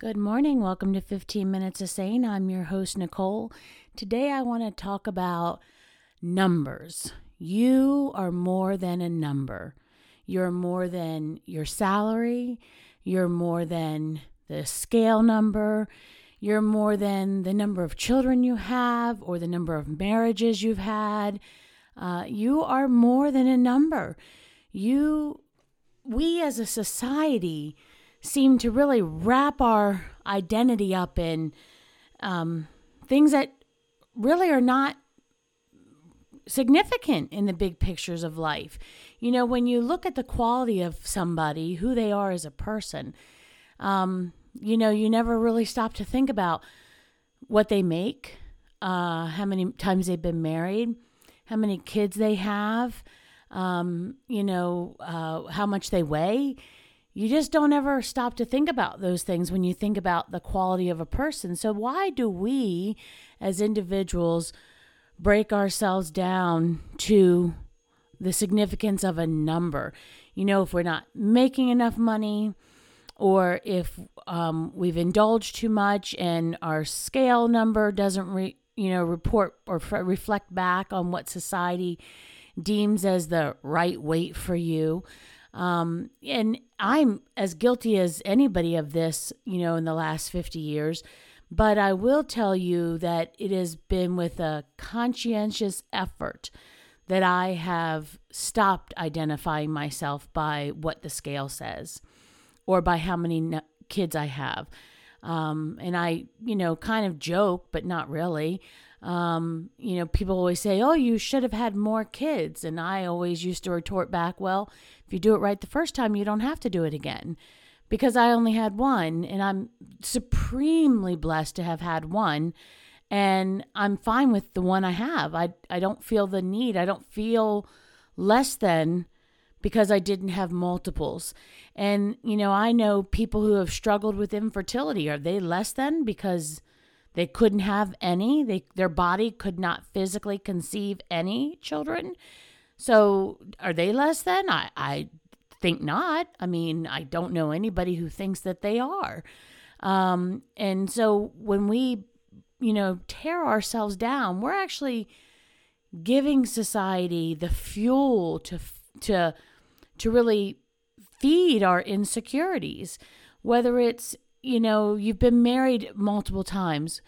Good morning. Welcome to 15 Minutes of Sane. I'm your host, Nicole. Today I want to talk about numbers. You are more than a number. You're more than your salary. You're more than the scale number. You're more than the number of children you have or the number of marriages you've had. Uh, you are more than a number. You, we as a society, seem to really wrap our identity up in um, things that really are not significant in the big pictures of life. You know, when you look at the quality of somebody, who they are as a person, um, you know, you never really stop to think about what they make, uh, how many times they've been married, how many kids they have, um, you know, uh, how much they weigh you just don't ever stop to think about those things when you think about the quality of a person. So, why do we as individuals break ourselves down to the significance of a number? You know, if we're not making enough money, or if um, we've indulged too much and our scale number doesn't, re, you know, report or f- reflect back on what society deems as the right weight for you. Um, and I'm as guilty as anybody of this, you know, in the last 50 years. But I will tell you that it has been with a conscientious effort that I have stopped identifying myself by what the scale says or by how many kids I have. Um, and I, you know, kind of joke, but not really. Um, you know, people always say, oh, you should have had more kids. And I always used to retort back, well, if you do it right the first time, you don't have to do it again. Because I only had one, and I'm supremely blessed to have had one. And I'm fine with the one I have. I, I don't feel the need, I don't feel less than because I didn't have multiples. And, you know, I know people who have struggled with infertility. Are they less than because they couldn't have any? They, their body could not physically conceive any children? So are they less than? I, I think not. I mean, I don't know anybody who thinks that they are. Um, and so when we, you know, tear ourselves down, we're actually giving society the fuel to to to really feed our insecurities. Whether it's you know you've been married multiple times,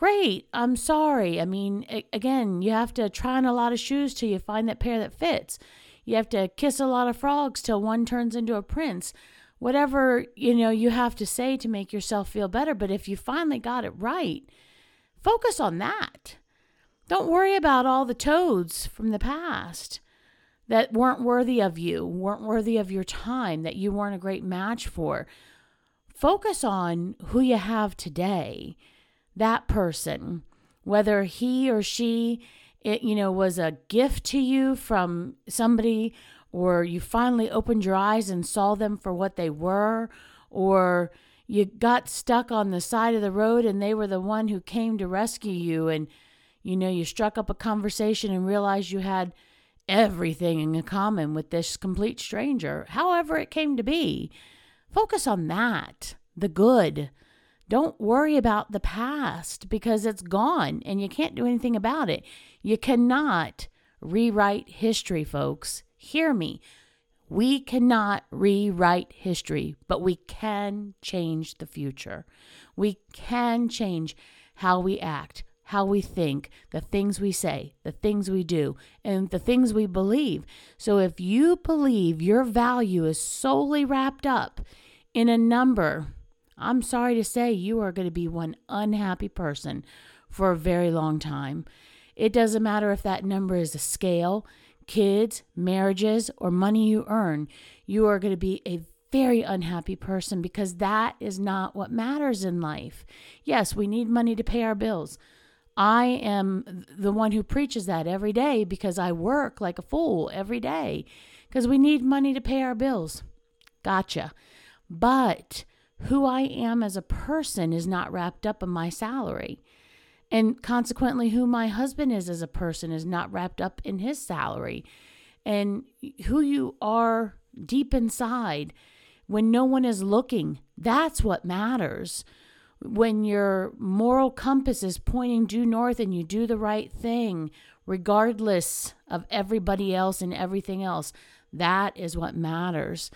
Great. I'm sorry. I mean, again, you have to try on a lot of shoes till you find that pair that fits. You have to kiss a lot of frogs till one turns into a prince. Whatever, you know, you have to say to make yourself feel better, but if you finally got it right, focus on that. Don't worry about all the toads from the past that weren't worthy of you, weren't worthy of your time, that you weren't a great match for. Focus on who you have today that person, whether he or she, it, you know, was a gift to you from somebody, or you finally opened your eyes and saw them for what they were, or you got stuck on the side of the road and they were the one who came to rescue you, and you know, you struck up a conversation and realized you had everything in common with this complete stranger, however it came to be. Focus on that, the good don't worry about the past because it's gone and you can't do anything about it. You cannot rewrite history, folks. Hear me. We cannot rewrite history, but we can change the future. We can change how we act, how we think, the things we say, the things we do, and the things we believe. So if you believe your value is solely wrapped up in a number, I'm sorry to say you are going to be one unhappy person for a very long time. It doesn't matter if that number is a scale, kids, marriages, or money you earn. You are going to be a very unhappy person because that is not what matters in life. Yes, we need money to pay our bills. I am the one who preaches that every day because I work like a fool every day because we need money to pay our bills. Gotcha. But who I am as a person is not wrapped up in my salary. And consequently, who my husband is as a person is not wrapped up in his salary. And who you are deep inside when no one is looking That's what matters. When your moral compass is pointing due north and you do the right thing, regardless of everybody else and everything else, that is what matters.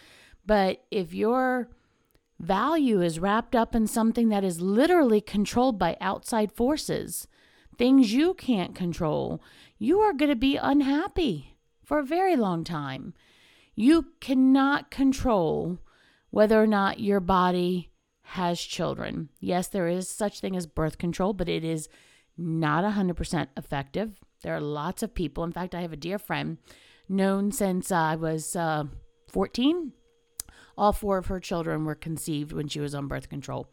But if your value is wrapped up in something that is literally controlled by outside forces, things you can't control, you are going to be unhappy for a very long time. You cannot control whether or not your body has children. Yes, there is such thing as birth control, but it is not 100% effective. There are lots of people. In fact, I have a dear friend known since I was uh, 14. All four of her children were conceived when she was on birth control.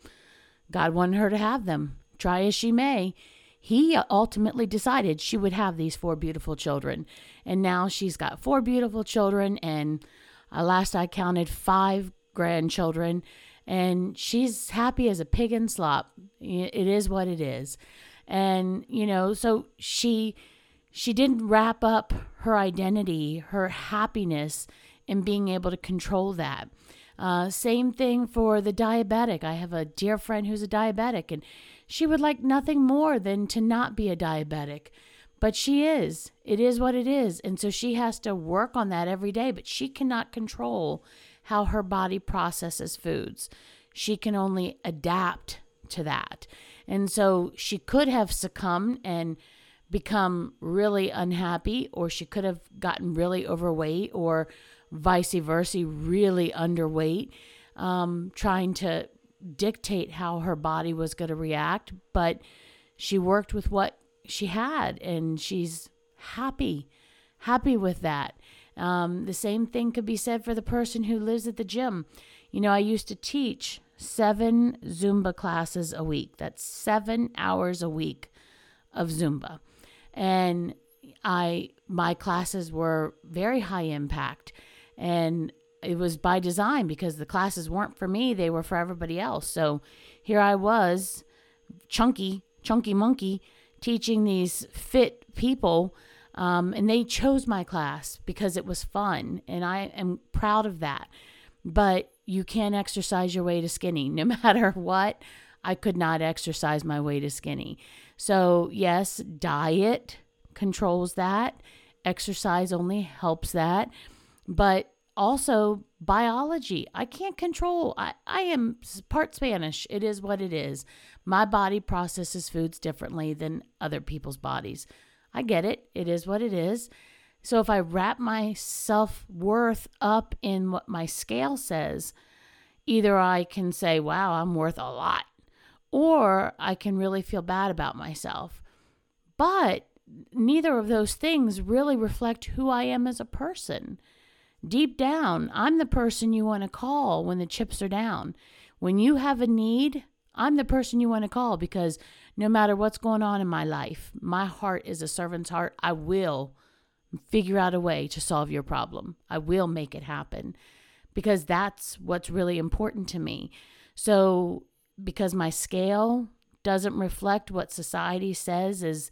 God wanted her to have them. Try as she may, he ultimately decided she would have these four beautiful children. And now she's got four beautiful children, and uh, last I counted, five grandchildren. And she's happy as a pig in slop. It is what it is. And, you know, so she she didn't wrap up her identity, her happiness in being able to control that. Uh, same thing for the diabetic. I have a dear friend who's a diabetic, and she would like nothing more than to not be a diabetic. But she is. It is what it is. And so she has to work on that every day, but she cannot control how her body processes foods. She can only adapt to that. And so she could have succumbed and become really unhappy, or she could have gotten really overweight, or vice versa, really underweight, um, trying to dictate how her body was going to react, but she worked with what she had and she's happy, happy with that. Um, the same thing could be said for the person who lives at the gym. You know, I used to teach seven Zumba classes a week. That's seven hours a week of Zumba. And I my classes were very high impact and it was by design because the classes weren't for me, they were for everybody else. So here I was, chunky, chunky monkey, teaching these fit people. Um, and they chose my class because it was fun. And I am proud of that. But you can't exercise your way to skinny no matter what. I could not exercise my way to skinny. So, yes, diet controls that, exercise only helps that. But also biology. I can't control. I, I am part Spanish. It is what it is. My body processes foods differently than other people's bodies. I get it. It is what it is. So if I wrap my self worth up in what my scale says, either I can say, wow, I'm worth a lot, or I can really feel bad about myself. But neither of those things really reflect who I am as a person. Deep down, I'm the person you want to call when the chips are down. When you have a need, I'm the person you want to call because no matter what's going on in my life, my heart is a servant's heart. I will figure out a way to solve your problem. I will make it happen because that's what's really important to me. So, because my scale doesn't reflect what society says is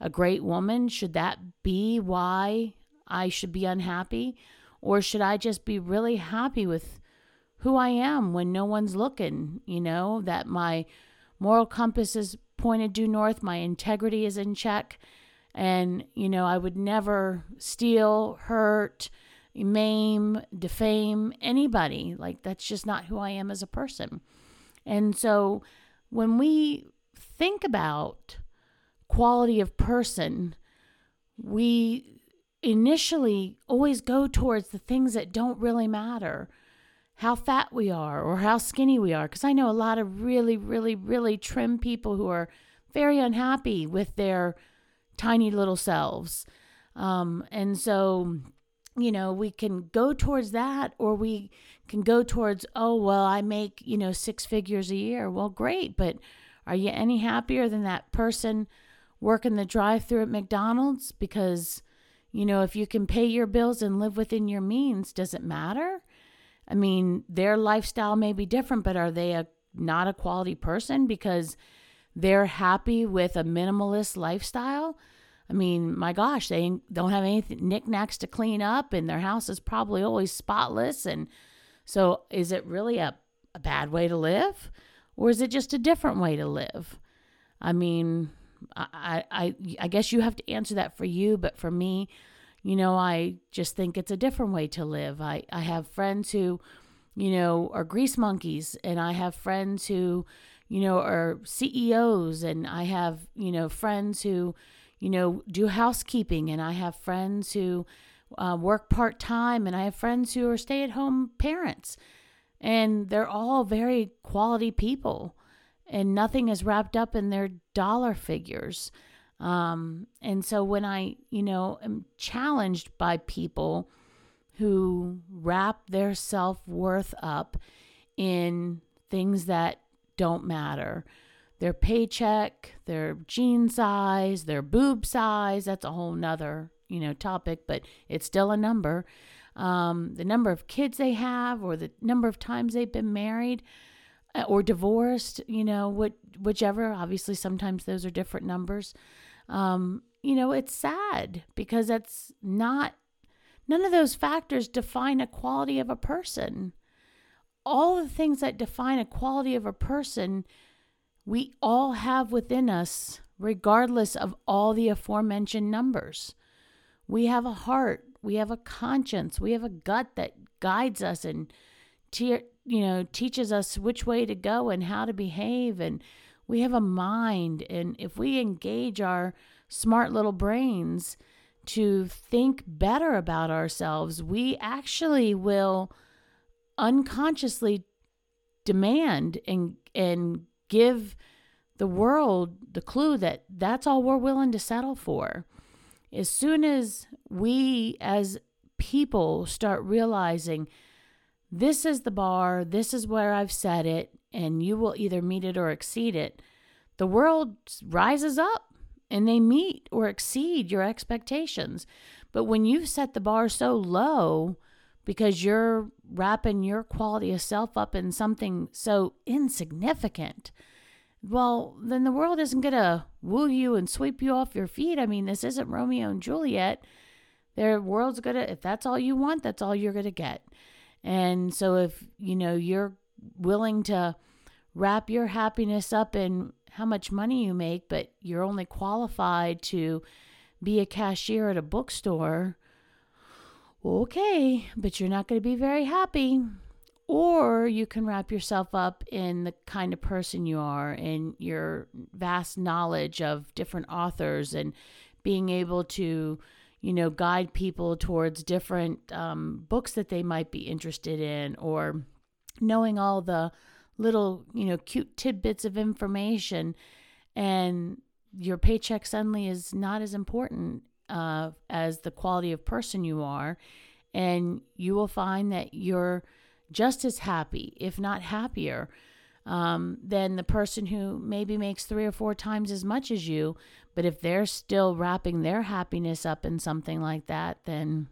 a great woman, should that be why I should be unhappy? Or should I just be really happy with who I am when no one's looking? You know, that my moral compass is pointed due north, my integrity is in check, and, you know, I would never steal, hurt, maim, defame anybody. Like, that's just not who I am as a person. And so when we think about quality of person, we initially always go towards the things that don't really matter how fat we are or how skinny we are. Because I know a lot of really, really, really trim people who are very unhappy with their tiny little selves. Um, and so, you know, we can go towards that or we can go towards, oh, well, I make, you know, six figures a year. Well, great. But are you any happier than that person working the drive through at McDonald's because you know, if you can pay your bills and live within your means, does it matter? I mean, their lifestyle may be different, but are they a not a quality person because they're happy with a minimalist lifestyle? I mean, my gosh, they don't have any knickknacks to clean up, and their house is probably always spotless. And so, is it really a a bad way to live? Or is it just a different way to live? I mean, I, I, I guess you have to answer that for you, but for me, you know, I just think it's a different way to live. I, I have friends who, you know, are grease monkeys, and I have friends who, you know, are CEOs, and I have, you know, friends who, you know, do housekeeping, and I have friends who uh, work part time, and I have friends who are stay at home parents, and they're all very quality people, and nothing is wrapped up in their dollar figures. Um, and so when I, you know, am challenged by people who wrap their self worth up in things that don't matter, their paycheck, their jean size, their boob size, that's a whole nother, you know, topic, but it's still a number. Um, the number of kids they have or the number of times they've been married uh, or divorced, you know, what, whichever. Obviously, sometimes those are different numbers um, you know, it's sad because that's not, none of those factors define a quality of a person. All the things that define a quality of a person, we all have within us, regardless of all the aforementioned numbers. We have a heart, we have a conscience, we have a gut that guides us and te- you know teaches us which way to go and how to behave and we have a mind, and if we engage our smart little brains to think better about ourselves, we actually will unconsciously demand and and give the world the clue that that's all we're willing to settle for. As soon as we as people start realizing this is the bar, this is where I've set it, and you will either meet it or exceed it, the world rises up and they meet or exceed your expectations. But when you've set the bar so low because you're wrapping your quality of self up in something so insignificant, well, then the world isn't going to woo you and sweep you off your feet. I mean, this isn't Romeo and Juliet. Their world's going to, if that's all you want, that's all you're going to get. And so if, you know, you're willing to wrap your happiness up in how much money you make, but you're only qualified to be a cashier at a bookstore, okay, but you're not going to be very happy. Or you can wrap yourself up in the kind of person you are and your vast knowledge of different authors and being able to, you know, guide people towards different um, books that they might be interested in or knowing all the little, you know, cute tidbits of information, and your paycheck suddenly is not as important uh, as the quality of person you are. And you will find that you're just as happy, if not happier, um, than the person who maybe makes three or four times as much as you. But if they're still wrapping their happiness up in something like that, then,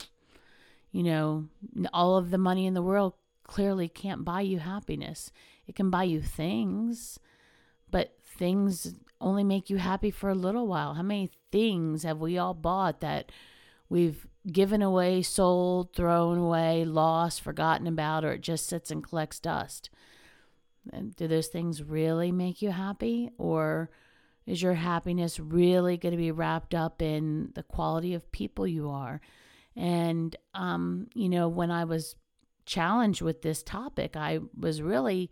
you know, all of the money in the world clearly can't buy you happiness. It can buy you things, but things only make you happy for a little while. How many things have we all bought that we've given away, sold, thrown away, lost, forgotten about, or it just sits and collects dust? And do those things really make you happy? Or is your happiness really going to be wrapped up in the quality of people you are? And, um, you know, when I was challenged with this topic, I was really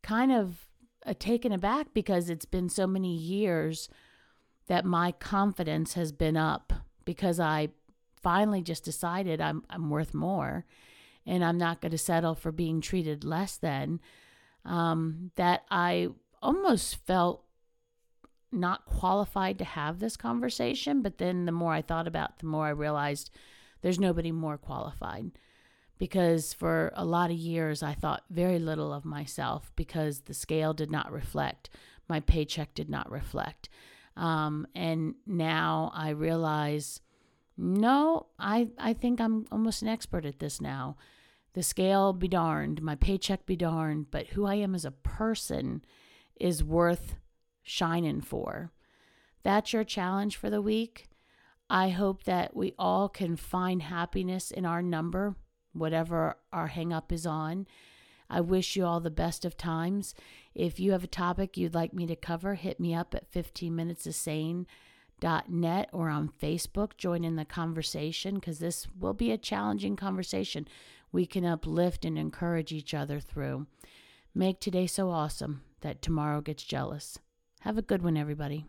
kind of uh, taken aback because it's been so many years that my confidence has been up because I finally just decided I'm I'm worth more and I'm not going to settle for being treated less than um, that I almost felt not qualified to have this conversation but then the more I thought about it, the more I realized there's nobody more qualified because for a lot of years I thought very little of myself because the scale did not reflect, my paycheck did not reflect. Um, and now I realize, no, I, I think I'm almost an expert at this now. The scale be darned, my paycheck be darned, but who I am as a person is worth shining for. That's your challenge for the week. I hope that we all can find happiness in our number whatever our hangup is on. I wish you all the best of times. If you have a topic you'd like me to cover, hit me up at 15 minutes of sane net or on Facebook. Join in the conversation because this will be a challenging conversation we can uplift and encourage each other through. Make today so awesome that tomorrow gets jealous. Have a good one, everybody.